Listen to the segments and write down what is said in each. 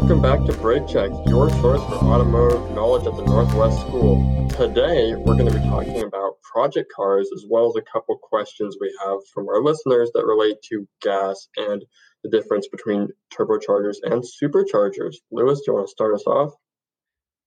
Welcome back to Brake Check, your source for automotive knowledge at the Northwest School. Today, we're going to be talking about project cars as well as a couple questions we have from our listeners that relate to gas and the difference between turbochargers and superchargers. Lewis, do you want to start us off?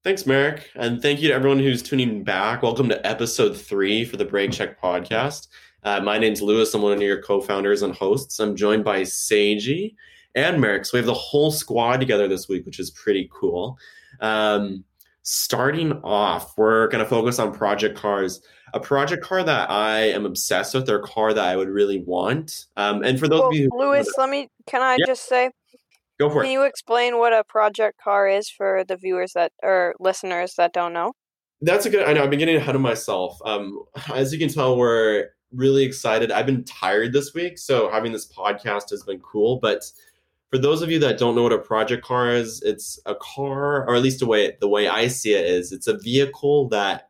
Thanks, Merrick. And thank you to everyone who's tuning back. Welcome to episode three for the Brake Check podcast. Uh, my name's Lewis. I'm one of your co founders and hosts. I'm joined by Seiji and Merrick. So we have the whole squad together this week, which is pretty cool. Um, starting off, we're going to focus on project cars. A project car that I am obsessed with, or a car that I would really want. Um, and for those well, of you, Lewis, let me. Can I Yeah. just say? go for Can it. Can you explain what a project car is for the viewers that or listeners that don't know? That's a good. I know. I've been getting ahead of myself. Um, as you can tell, we're really excited. I've been tired this week, so having this podcast has been cool. But for those of you that don't know what a project car is, it's a car, or at least the way the way I see it is, it's a vehicle that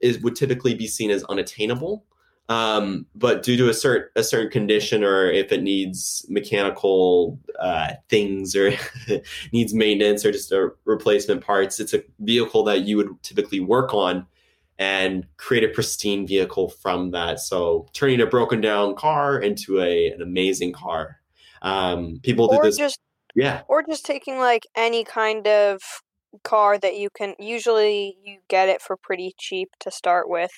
is would typically be seen as unattainable. Um, but due to a certain a certain condition, or if it needs mechanical uh, things, or needs maintenance, or just a replacement parts, it's a vehicle that you would typically work on and create a pristine vehicle from that. So turning a broken down car into a an amazing car. Um, people do Or this. just yeah, or just taking like any kind of car that you can usually you get it for pretty cheap to start with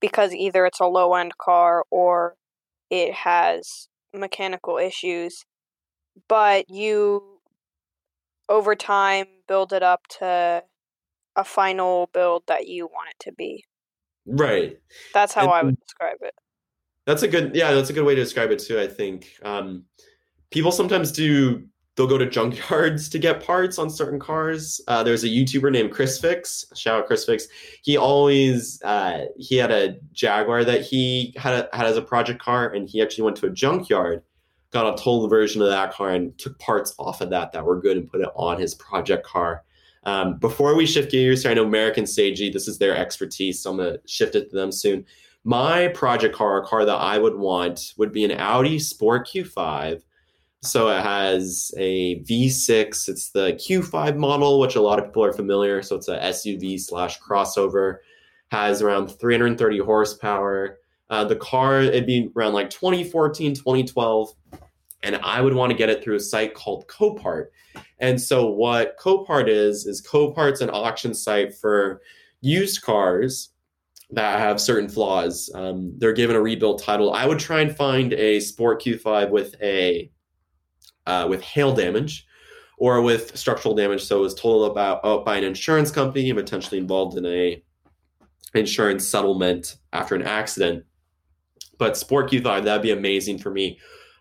because either it's a low end car or it has mechanical issues but you over time build it up to a final build that you want it to be right. that's how And- i would describe it That's a good yeah, that's a good way to describe it too, I think. Um, people sometimes do they'll go to junkyards to get parts on certain cars. Uh, there's a YouTuber named Chris Fix. Shout out Chris Fix. He always uh, he had a Jaguar that he had a, had as a project car, and he actually went to a junkyard, got a total version of that car, and took parts off of that that were good and put it on his project car. Um, before we shift gears here, I know Merrick and Seiji, this is their expertise, so I'm gonna shift it to them soon. My project car, a car that I would want, would be an Audi Sport Q5. So it has a V6. It's the Q5 model, which a lot of people are familiar. So it's a SUV slash crossover. Has around 330 horsepower. Uh, the car, it'd be around like 2014, 2012. And I would want to get it through a site called Copart. And so what Copart is, is Copart's an auction site for used cars that have certain flaws. Um, they're given a rebuilt title. I would try and find a Sport Q5 with a uh, with hail damage or with structural damage. So it was totaled about out by an insurance company and potentially involved in a insurance settlement after an accident. But Sport Q thought that'd be amazing for me.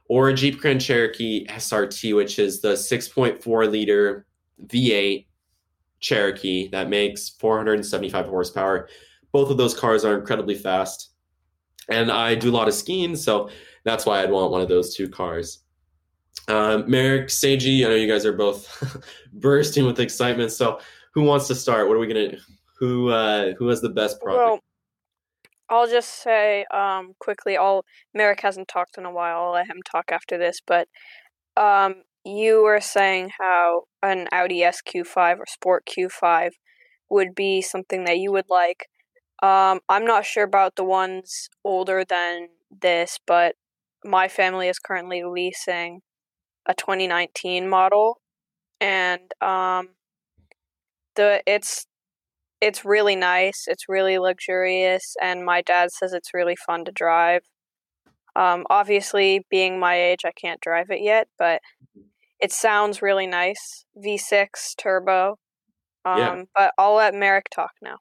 Or a Jeep Grand Cherokee SRT, which is the 6.4 liter V8 Cherokee that makes 475 horsepower both of those cars are incredibly fast and i do a lot of skiing so that's why i'd want one of those two cars um, merrick seiji i know you guys are both bursting with excitement so who wants to start what are we gonna who uh who has the best project Well, I'll just say um, quickly. I'll Merrick hasn't talked in a while. I'll let him talk after this. But um, you were saying how an Audi SQ5 or Sport Q5 would be something that you would like. Um, I'm not sure about the ones older than this, but my family is currently leasing a 2019 model, and um, the it's it's really nice. It's really luxurious, and my dad says it's really fun to drive. Um, obviously, being my age, I can't drive it yet, but it sounds really nice. V6 turbo. Um, Yeah. But I'll let Merrick talk now.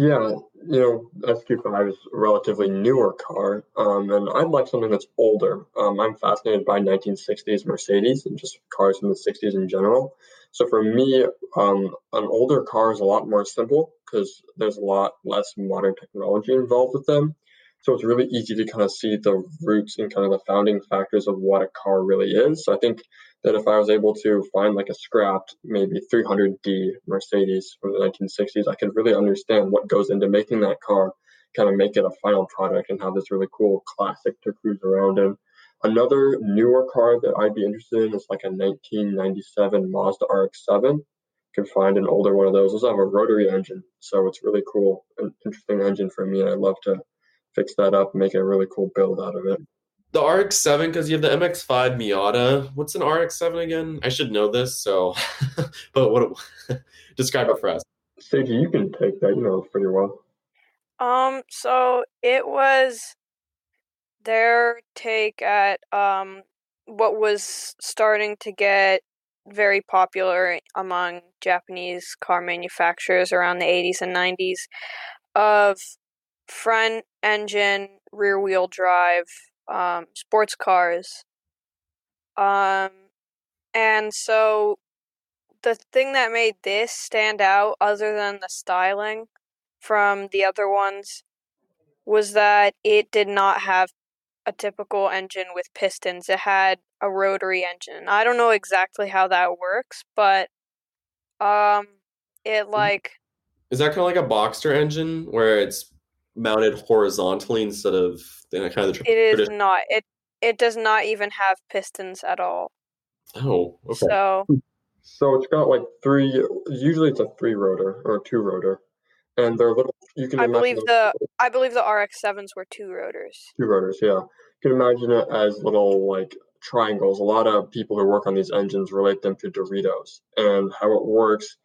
Yeah, you know, SQ5 is a relatively newer car, um, and I'd like something that's older. Um, I'm fascinated by 1960s Mercedes and just cars from the 60s in general. So for me, um, an older car is a lot more simple because there's a lot less modern technology involved with them. So it's really easy to kind of see the roots and kind of the founding factors of what a car really is. So I think that if I was able to find like a scrapped, maybe 300D Mercedes from the 1960s, I could really understand what goes into making that car, kind of make it a final product and have this really cool classic to cruise around in. Another newer car that I'd be interested in is like a 1997 Mazda RX-7. You can find an older one of those. Those have a rotary engine, so it's really cool, an interesting engine for me, I'd love to fix that up, and make a really cool build out of it. The RX-7 because you have the MX-5 Miata. What's an RX-7 again? I should know this, so but what? describe it for us. Seiji, you can take that. You know it pretty well. Um, so it was their take at um what was starting to get very popular among Japanese car manufacturers around the 80s and 90s of front engine, rear wheel drive um, sports cars. Um, and so the thing that made this stand out, other than the styling from the other ones, was that it did not have a typical engine with pistons. It had a rotary engine. I don't know exactly how that works, but um, it Mm-hmm. like Is that kind of like a Boxster engine where it's mounted horizontally instead of you know, kind of the it is traditional? not. It it does not even have pistons at all. Oh, okay. So hmm. So it's got like three. Usually it's a three rotor or a two rotor, and they're little. You can I believe those the I believe the RX sevens were two rotors. two rotors. Yeah, you can imagine it as little like triangles. A lot of people who work on these engines relate them to Doritos, and how it works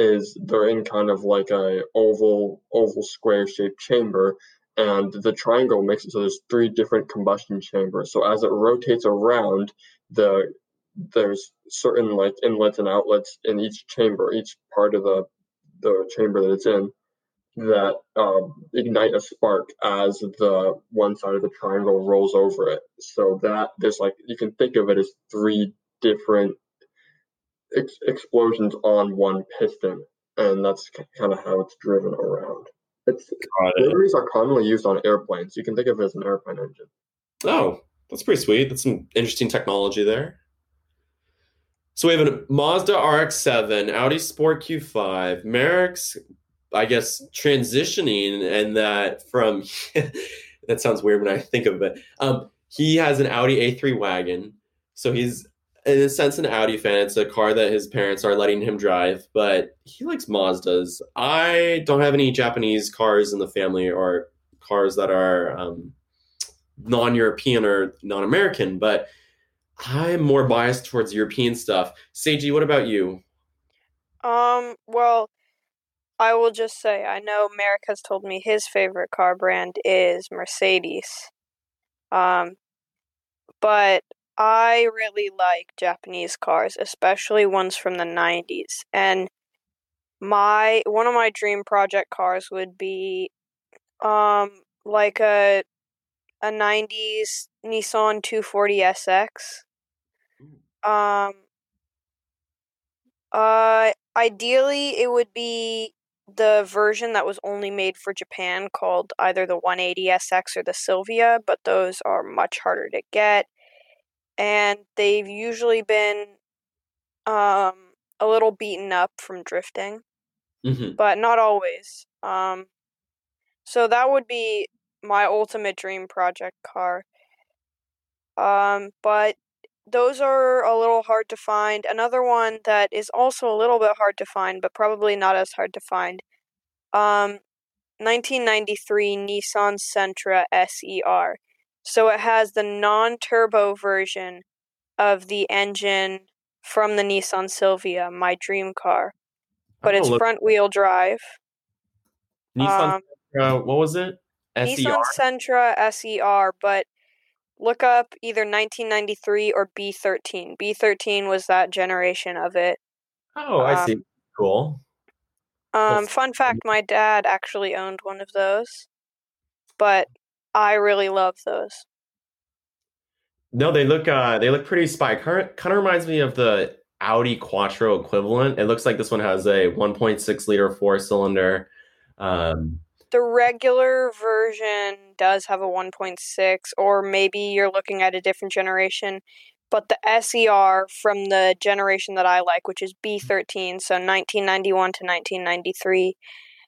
is they're in kind of like a oval oval square shaped chamber and the triangle makes it so there's three different combustion chambers. So as it rotates around the there's certain like inlets and outlets in each chamber each part of the the chamber that it's in that um, ignite a spark as the one side of the triangle rolls over it. So that there's like you can think of it as three different ex- explosions on one piston, and that's kind of how it's driven around. It's Got it. rotaries are commonly used on airplanes. You can think of it as an airplane engine. Oh, that's pretty sweet. That's some interesting technology there. So we have a Mazda RX-7, Audi Sport Q5, Merrick's, I guess, transitioning, and that from that sounds weird when I think of it. Um, he has an Audi A3 wagon, so he's in a sense an Audi fan. It's a car that his parents are letting him drive, but he likes Mazdas. I don't have any Japanese cars in the family or cars that are um, non-European or non-American, but I'm more biased towards European stuff. Seiji, what about you? Um, well, I will just say I know Merrick has told me his favorite car brand is Mercedes. Um, but I really like Japanese cars, especially ones from the 90s. And my one of my dream project cars would be um like a a 90s Nissan 240SX. Um uh ideally it would be the version that was only made for Japan called either the 180SX or the Sylvia, but those are much harder to get and they've usually been um a little beaten up from drifting, hmm but not always. Um so that would be my ultimate dream project car. Um but those are a little hard to find. Another one that is also a little bit hard to find, but probably not as hard to find. Um, 1993 Nissan Sentra SER. So it has the non-turbo version of the engine from the Nissan Sylvia, my dream car, but it's Oh, front-wheel drive. Nissan. Um, uh, what was it? SER. Nissan Sentra SER, but look up either 1993 or B13. B13 was that generation of it. Oh, I um, see. Cool. Um, fun fact, my dad actually owned one of those, but I really love those. No, they look uh they look pretty spy. Kind of reminds me of the Audi Quattro equivalent. It looks like this one has a 1.6 liter four cylinder. Um, The regular version does have a 1.6, or maybe you're looking at a different generation, but the SER from the generation that I like, which is B13, so 1991 to 1993,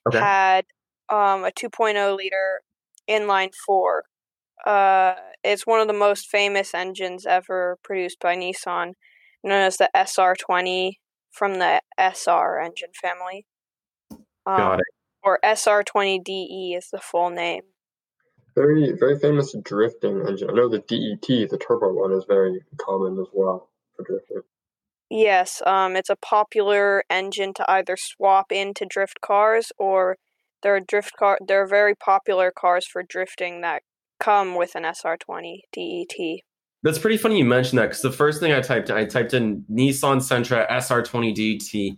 Okay. had um, a 2.0 liter inline four uh, it's one of the most famous engines ever produced by Nissan, known as the SR20 from the SR engine family. Um, Got it. Or SR20DE is the full name. Very, very famous drifting engine. I know the DET, the turbo one, is very common as well for drifting. Yes, um, it's a popular engine to either swap into drift cars or there are drift car. There are very popular cars for drifting that come with an SR20 DET. That's pretty funny you mentioned that because the first thing I typed I typed in Nissan Sentra SR20 DET.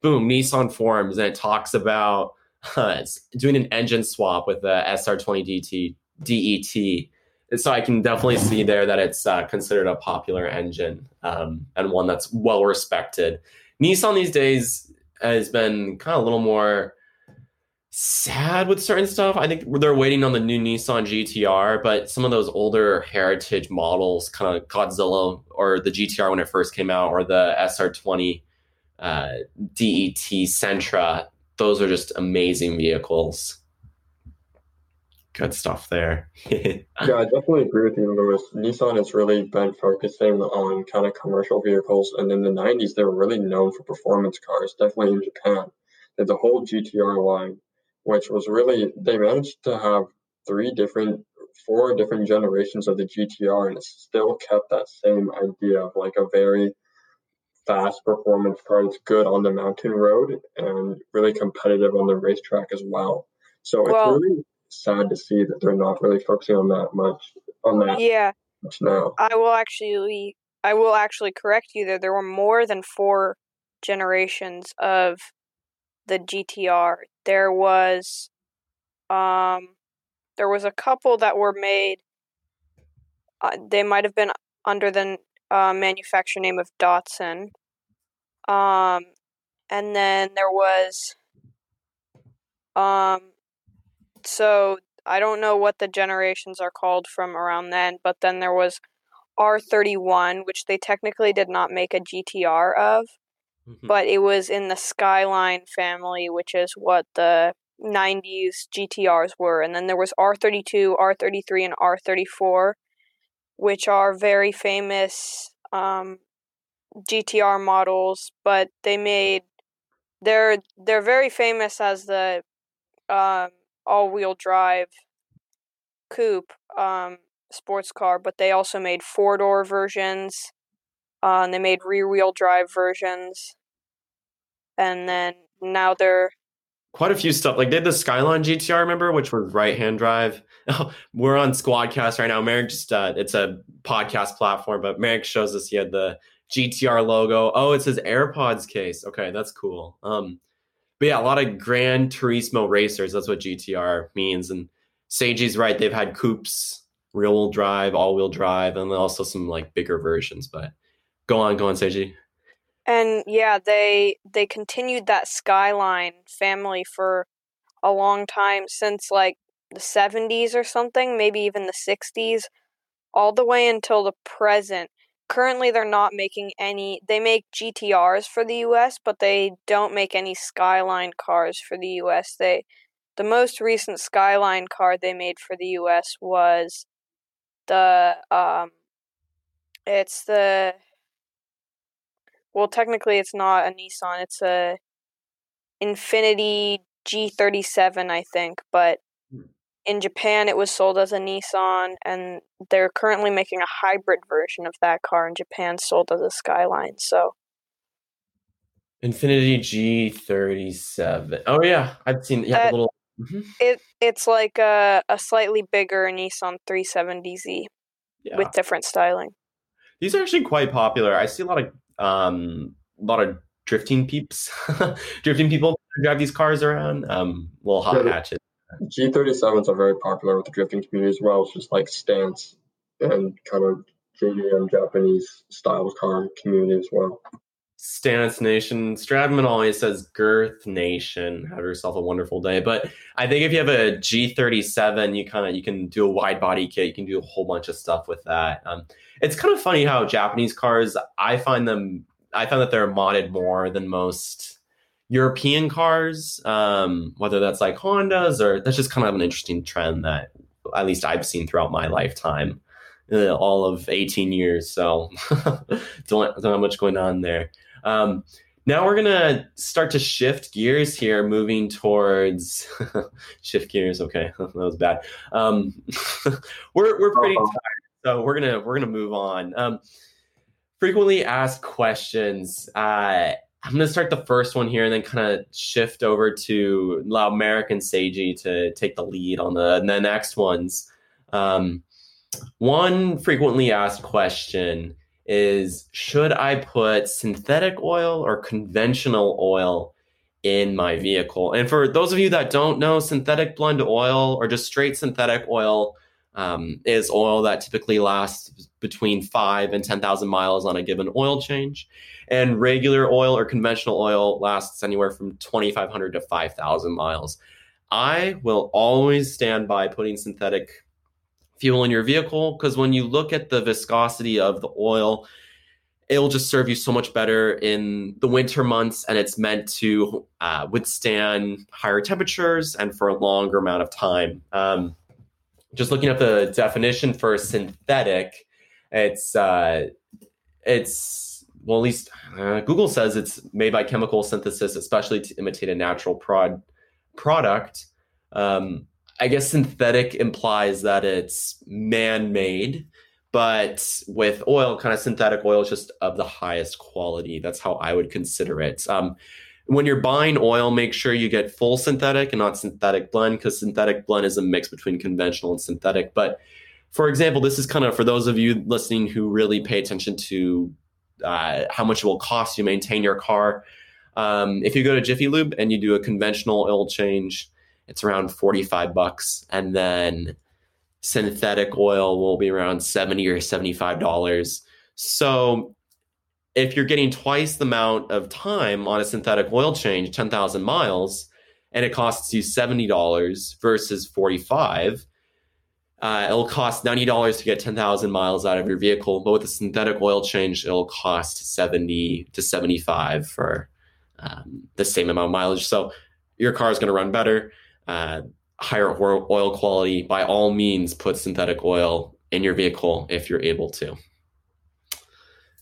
Boom, Nissan forums, and it talks about uh, doing an engine swap with the SR20 DET. DET. So I can definitely see there that it's uh, considered a popular engine um, and one that's well respected. Nissan these days has been kind of a little more sad with certain stuff. I think they're waiting on the new Nissan GTR, but some of those older heritage models, kind of Godzilla or the GTR when it first came out, or the SR20 uh, DET Sentra, those are just amazing vehicles. Good stuff there. yeah, I definitely agree with you, Lewis. Nissan has really been focusing on kind of commercial vehicles, and in the 90s, they were really known for performance cars, definitely in Japan. Had the whole GTR line which was really they managed to have three different four different generations of the GTR and it still kept that same idea of like a very fast performance car that's good on the mountain road and really competitive on the racetrack as well. So well, it's really sad to see that they're not really focusing on that much on that yeah much now. I will actually I will actually correct you there. There were more than four generations of the GTR. There was um there was a couple that were made uh, they might have been under the uh, manufacturer name of Datsun. Um and then there was um so I don't know what the generations are called from around then, but then there was R31, which they technically did not make a GTR of. Mm-hmm. But it was in the Skyline family, which is what the 90s GTRs were. And then there was R32, R33, and R34, which are very famous um, GTR models, but they made they're they're very famous as the um, all-wheel drive coupe um, sports car, but they also made four-door versions uh, and they made rear-wheel drive versions, and then now they're quite a few stuff. Like they had the Skyline GTR, remember, which was right-hand drive. We're on Squadcast right now. Merrick just uh, it's a podcast platform, but Merrick shows us he had the GTR logo. Oh, it says AirPods case. Okay, that's cool. Um, but yeah, a lot of Gran Turismo racers. That's what GTR means. And Seiji's right. They've had coupes, rear-wheel drive, all-wheel drive, and also some like bigger versions. But Go on, go on, Seiji. And yeah, they they continued that Skyline family for a long time since like the 70s or something, maybe even the 60s, all the way until the present. Currently, they're not making any. They make GTRs for the US, but they don't make any Skyline cars for the US. They the most recent Skyline car they made for the US was the um it's the well, technically, it's not a Nissan. It's a Infiniti G37, I think. But hmm. in Japan, it was sold as a Nissan, and they're currently making a hybrid version of that car in Japan, sold as a Skyline. So. Infiniti G37. Oh yeah, I've seen yeah, a little. Mm-hmm. It it's like a a slightly bigger Nissan 370Z yeah. with different styling. These are actually quite popular. I see a lot of um, a lot of drifting peeps, drifting people drive these cars around. Um, little hot yeah, hatches. G37s are very popular with the drifting community as well. It's just like stance and kind of JDM Japanese style car community as well. Stance Nation. Stradman always says Girth Nation. Have yourself a wonderful day. But I think if you have a G37, you kind of you can do a wide body kit. You can do a whole bunch of stuff with that. Um, it's kind of funny how Japanese cars. I find them. I find that they're modded more than most European cars. Um, whether that's like Hondas or that's just kind of an interesting trend that at least I've seen throughout my lifetime, uh, all of 18 years. So don't, don't have much going on there. Um, now we're gonna start to shift gears here, moving towards shift gears. Okay, that was bad. Um, we're we're pretty uh-huh. tired, so we're gonna we're gonna move on. Um, frequently asked questions. Uh, I'm gonna start the first one here, and then kind of shift over to allow Merrick and Seiji to take the lead on the, the next ones. Um, one frequently asked question is should I put synthetic oil or conventional oil in my vehicle? And for those of you that don't know, synthetic blend oil or just straight synthetic oil um, is oil that typically lasts between five and 10,000 miles on a given oil change. And regular oil or conventional oil lasts anywhere from 2,500 to 5,000 miles. I will always stand by putting synthetic fuel in your vehicle because when you look at the viscosity of the oil, it'll just serve you so much better in the winter months and it's meant to uh, withstand higher temperatures and for a longer amount of time. Um, just looking at the definition for synthetic, it's uh, it's well at least uh, Google says it's made by chemical synthesis, especially to imitate a natural prod product. Um, I guess synthetic implies that it's man made, but with oil, kind of synthetic oil is just of the highest quality. That's how I would consider it. Um, when you're buying oil, make sure you get full synthetic and not synthetic blend because synthetic blend is a mix between conventional and synthetic. But for example, this is kind of for those of you listening who really pay attention to uh, how much it will cost you maintain your car. Um, if you go to Jiffy Lube and you do a conventional oil change, it's around 45 bucks. And then synthetic oil will be around 70 or 75 dollars. So if you're getting twice the amount of time on a synthetic oil change 10,000 miles and it costs you $70 versus 45 uh, it'll cost $90 to get 10,000 miles out of your vehicle. But with a synthetic oil change it'll cost 70 to 75 for um, the same amount of mileage. So your car is going to run better uh, higher oil quality, by all means, put synthetic oil in your vehicle if you're able to.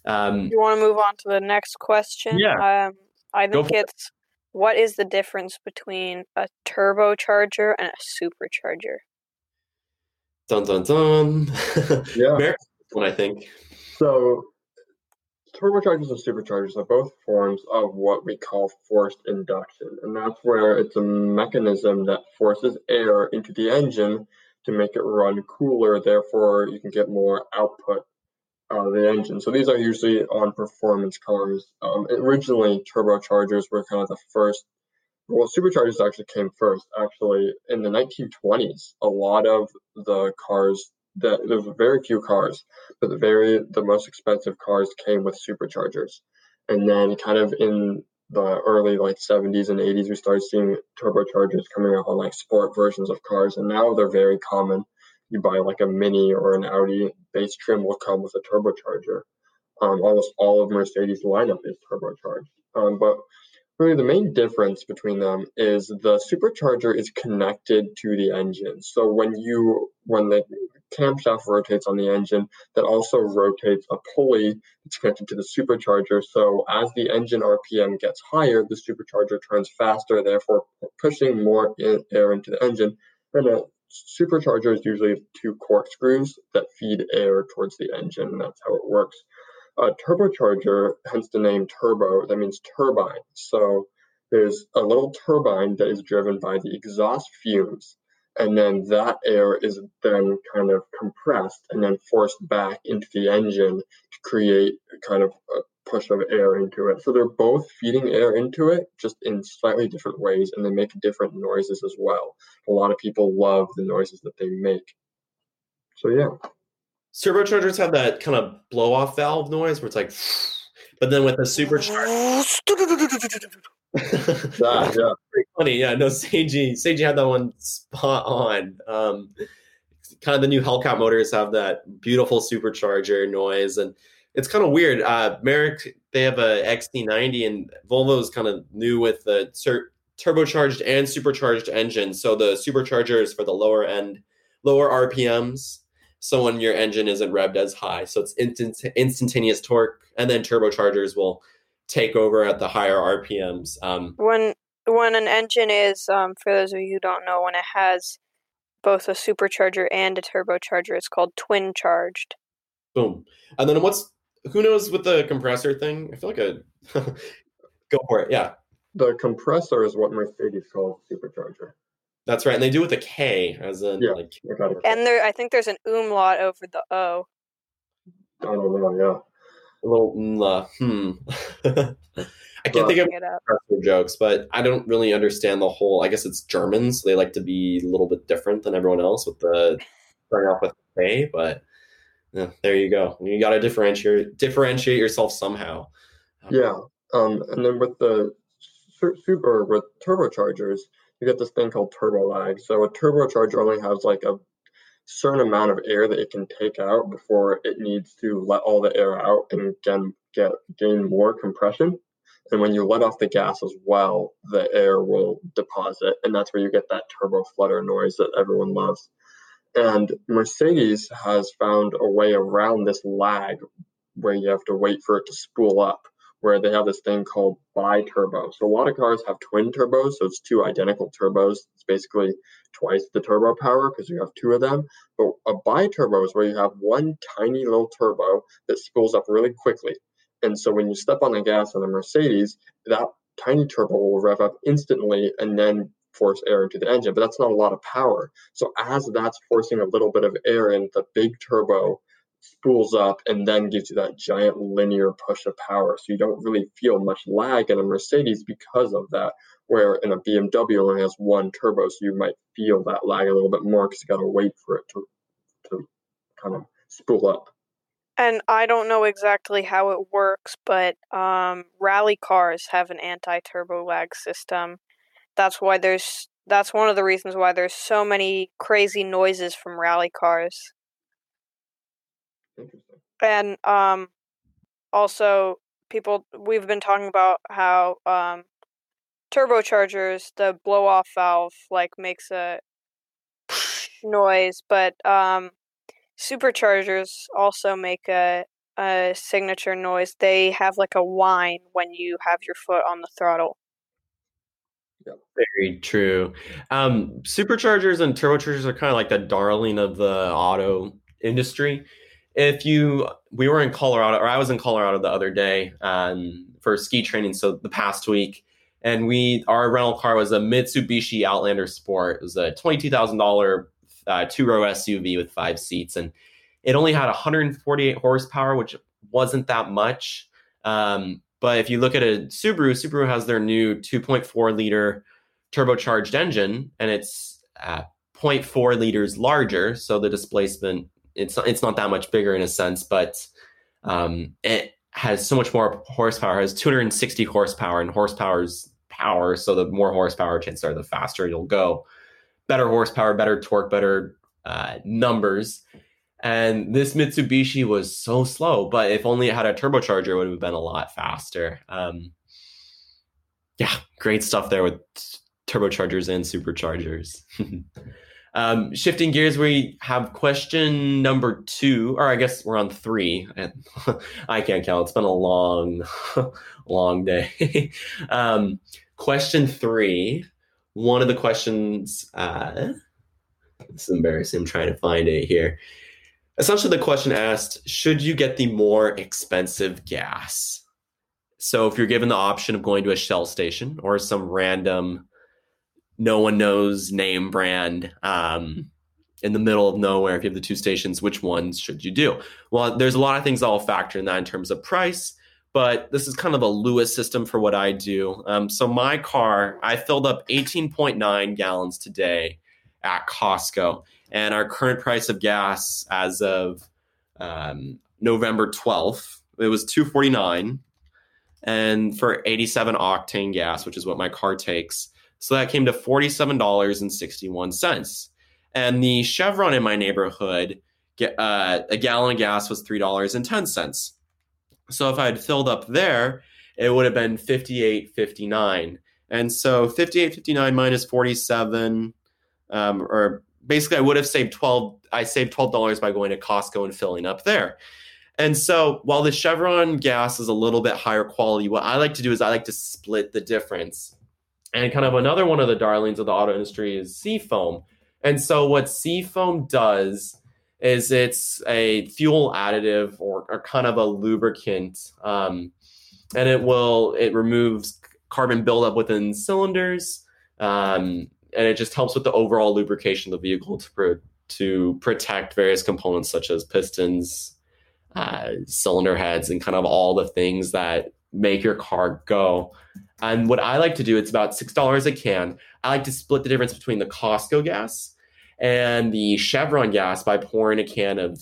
Um, you want to move on to the next question? Yeah. Um, I think it's it. what is the difference between a turbocharger and a supercharger? Dun dun dun. yeah. One, I think. So turbochargers and superchargers are both forms of what we call forced induction, and that's where it's a mechanism that forces air into the engine to make it run cooler, therefore you can get more output out of the engine. So these are usually on performance cars. Um, originally, turbochargers were kind of the first. Well, superchargers actually came first. Actually, in the 1920s, a lot of the cars that there were very few cars, but the very the most expensive cars came with superchargers. And then kind of in the early like 70s and 80s, we started seeing turbochargers coming out on like sport versions of cars, and now they're very common. You buy like a Mini or an Audi, base trim will come with a turbocharger. Um, almost all of Mercedes lineup is turbocharged. Um, but really the main difference between them is the supercharger is connected to the engine. So when you when the camshaft rotates on the engine that also rotates a pulley that's connected to the supercharger. So as the engine RPM gets higher, the supercharger turns faster, therefore pushing more air into the engine. And a supercharger is usually two corkscrews that feed air towards the engine. That's how it works. A turbocharger, hence the name turbo, that means turbine. So there's a little turbine that is driven by the exhaust fumes and then that air is then kind of compressed and then forced back into the engine to create kind of a push of air into it. So they're both feeding air into it, just in slightly different ways, and they make different noises as well. A lot of people love the noises that they make. So yeah. Turbochargers have that kind of blow off valve noise where it's like, but then with the supercharger. yeah, yeah. Pretty funny. Yeah, no, Seiji, Seiji had that one spot on. Um, kind of the new Hellcat motors have that beautiful supercharger noise, and it's kind of weird. Uh, Merrick, they have a XC90, and Volvo's kind of new with the tur- turbocharged and supercharged engine. So the supercharger is for the lower end lower RPMs. So when your engine isn't revved as high, so it's instant, instantaneous torque, and then turbochargers will take over at the higher RPMs. Um, when when an engine is, um, for those of you who don't know, when it has both a supercharger and a turbocharger, it's called twin charged. Boom. And then what's who knows with the compressor thing? I feel like a go for it. Yeah. The compressor is what Mercedes calls supercharger. That's right, and they do with a K, as in Yeah. like And there, I think there's an umlaut over the O. I don't know. Yeah. A little mm, uh, hmm. I can't think of Look it jokes, but I don't really understand the whole. I guess it's Germans; so they like to be a little bit different than everyone else with the starting off with K. But yeah, there you go. You got to differentiate differentiate yourself somehow. Yeah. Um, and then with the super with turbochargers, you get this thing called turbo lag. So a turbocharger only has like a certain amount of air that it can take out before it needs to let all the air out and again get gain more compression. And when you let off the gas as well, the air will deposit, and that's where you get that turbo flutter noise that everyone loves. And Mercedes has found a way around this lag where you have to wait for it to spool up, where they have this thing called bi-turbo. So a lot of cars have twin turbos, so it's two identical turbos. It's basically twice the turbo power because you have two of them. But a bi-turbo is where you have one tiny little turbo that spools up really quickly. And so when you step on the gas on a Mercedes, that tiny turbo will rev up instantly and then force air into the engine. But that's not a lot of power. So as that's forcing a little bit of air in, the big turbo spools up and then gives you that giant linear push of power. So you don't really feel much lag in a Mercedes because of that. Where in a BMW only has one turbo, so you might feel that lag a little bit more because you got to wait for it to to kind of spool up. And I don't know exactly how it works, but um, rally cars have an anti-turbo lag system. That's why there's that's one of the reasons why there's so many crazy noises from rally cars. Interesting. And um, also people we've been talking about how um, turbochargers, the blow off valve, like makes a noise, but um, superchargers also make a a signature noise. They have like a whine when you have your foot on the throttle. Very true. Um, superchargers and turbochargers are kind of like the darling of the auto industry. If you, we were in Colorado, or I was in Colorado the other day um, for ski training, so the past week, and we, our rental car was a Mitsubishi Outlander Sport. It was a twenty-two thousand dollar uh, two-row SUV with five seats, and it only had 148 horsepower, which wasn't that much. Um, but if you look at a Subaru, Subaru has their new 2.4 liter turbocharged engine, and it's uh, 0.4 liters larger. So the displacement it's not, it's not that much bigger in a sense, but um, it has so much more horsepower. It has 260 horsepower, and horsepower's power. So the more horsepower, chances are the faster you'll go. Better horsepower, better torque, better uh, numbers. And this Mitsubishi was so slow, but if only it had a turbocharger, it would have been a lot faster. Um, yeah, great stuff there with turbochargers and superchargers. um, shifting gears, we have question number two, or I guess we're on three. I can't count. It's been a long, long day. um, question three. One of the questions. Uh, it's embarrassing. I'm trying to find it here essentially the question asked should you get the more expensive gas so if you're given the option of going to a shell station or some random no one knows name brand um, in the middle of nowhere if you have the two stations which ones should you do well there's a lot of things that will factor in that in terms of price but this is kind of a lewis system for what i do um, so my car i filled up 18.9 gallons today at costco and our current price of gas as of um, November 12th, it was 249 and for 87 octane gas, which is what my car takes. So that came to $47.61. And the Chevron in my neighborhood, uh, a gallon of gas was $3.10. So if I had filled up there, it would have been 58.59. And so 58.59 minus 47 um, or basically I would have saved 12 I saved $12 by going to Costco and filling up there. And so while the Chevron gas is a little bit higher quality, what I like to do is I like to split the difference. And kind of another one of the darlings of the auto industry is Seafoam. And so what Seafoam does is it's a fuel additive or, or kind of a lubricant. Um, and it will it removes carbon buildup within cylinders. Um, and it just helps with the overall lubrication of the vehicle to, to protect various components such as pistons, uh, cylinder heads, and kind of all the things that make your car go. And what I like to do, it's about six dollars a can. I like to split the difference between the Costco gas and the Chevron gas by pouring a can of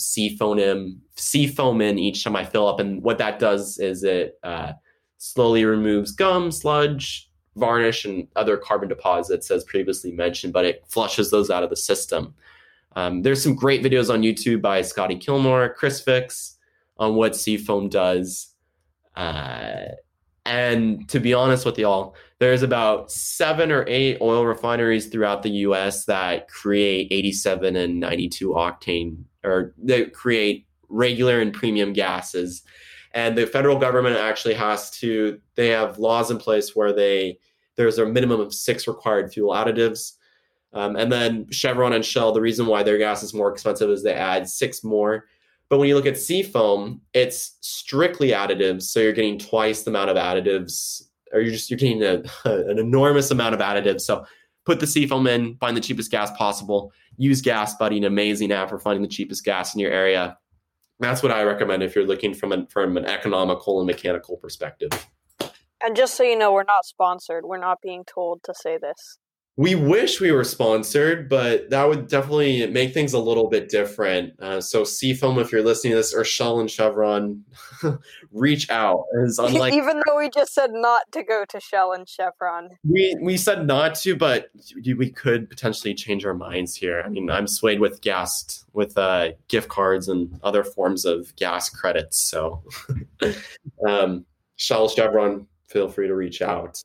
in, seafoam in each time I fill up. And what that does is it uh, slowly removes gum, sludge, varnish, and other carbon deposits, as previously mentioned, but it flushes those out of the system. Um, there's some great videos on YouTube by Scotty Kilmer, Chris Fix on what Seafoam does. Uh, and to be honest with y'all, there's about seven or eight oil refineries throughout the US that create 87 and 92 octane or that create regular and premium gases. And the federal government actually has to, they have laws in place where they, there's a minimum of six required fuel additives. Um, and then Chevron and Shell, the reason why their gas is more expensive is they add six more. But when you look at Seafoam, it's strictly additives. So you're getting twice the amount of additives, or you're just you're getting a, an enormous amount of additives. So put the Seafoam in, find the cheapest gas possible. Use Gas Buddy, an amazing app for finding the cheapest gas in your area. That's what I recommend if you're looking from an from an economical and mechanical perspective. And just so you know, we're not sponsored. We're not being told to say this. We wish we were sponsored, but that would definitely make things a little bit different. Uh, so, Seafoam, if you're listening to this, or Shell and Chevron, reach out. Unlike, Even though we just said not to go to Shell and Chevron, we we said not to, but we could potentially change our minds here. I mean, I'm swayed with gas, with uh, gift cards and other forms of gas credits. So, um, Shell, Chevron, feel free to reach out.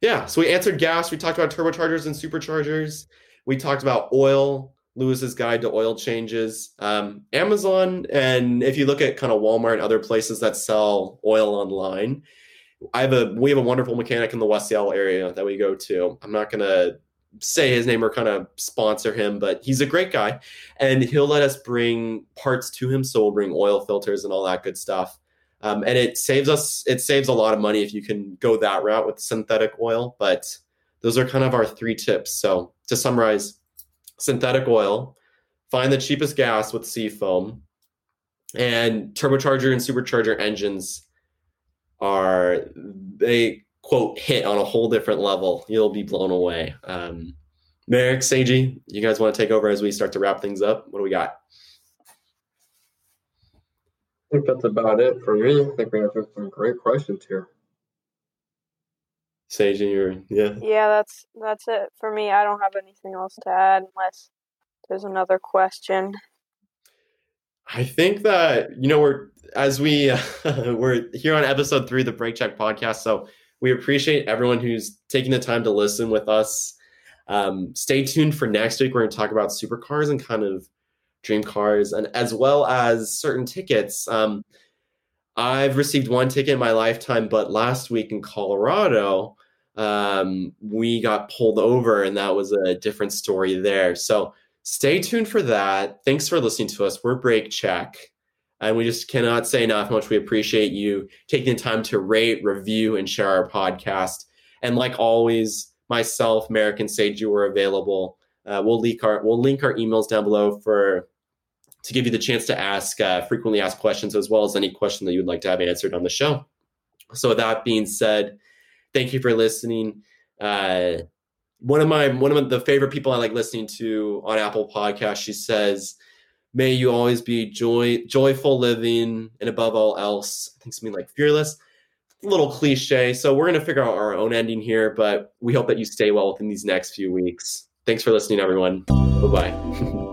Yeah, so we answered gas. We talked about turbochargers and superchargers. We talked about oil, Lewis's guide to oil changes. Um, Amazon, and if you look at kind of Walmart and other places that sell oil online, I have a we have a wonderful mechanic in the West Seattle area that we go to. I'm not gonna say his name or kind of sponsor him, but he's a great guy, and he'll let us bring parts to him. So we'll bring oil filters and all that good stuff. Um, and it saves us it saves a lot of money if you can go that route with synthetic oil but those are kind of our three tips. So to summarize synthetic oil find the cheapest gas with seafoam and turbocharger and supercharger engines are they quote hit on a whole different level. You'll be blown away. Um, merrick seiji you guys want to take over as we start to wrap things up? What do we got I think that's about it for me. I think we answered some great questions here. Sage, and you're yeah. Yeah, that's that's it for me. I don't have anything else to add unless there's another question. I think that you know we're as we uh, we're here on episode three of the Brake Check podcast, so we appreciate everyone who's taking the time to listen with us. Um, stay tuned for next week. We're going to talk about supercars and kind of dream cars, and as well as certain tickets. Um, I've received one ticket in my lifetime, but last week in Colorado, um, we got pulled over, and that was a different story there. So stay tuned for that. Thanks for listening to us. We're Brake Check. And we just cannot say enough how much we appreciate you taking the time to rate, review, and share our podcast. And like always, myself, Merrick, and Sage, you are available. Uh, we'll link our we'll link our emails down below for to give you the chance to ask uh, frequently asked questions as well as any question that you would like to have answered on the show. So, that being said, thank you for listening. Uh, one of my one of the favorite people I like listening to on Apple Podcast, she says, "May you always be joy joyful living, and above all else, I think something like fearless." A little cliche, so we're gonna figure out our own ending here, but we hope that you stay well within these next few weeks. Thanks for listening, everyone. Bye bye.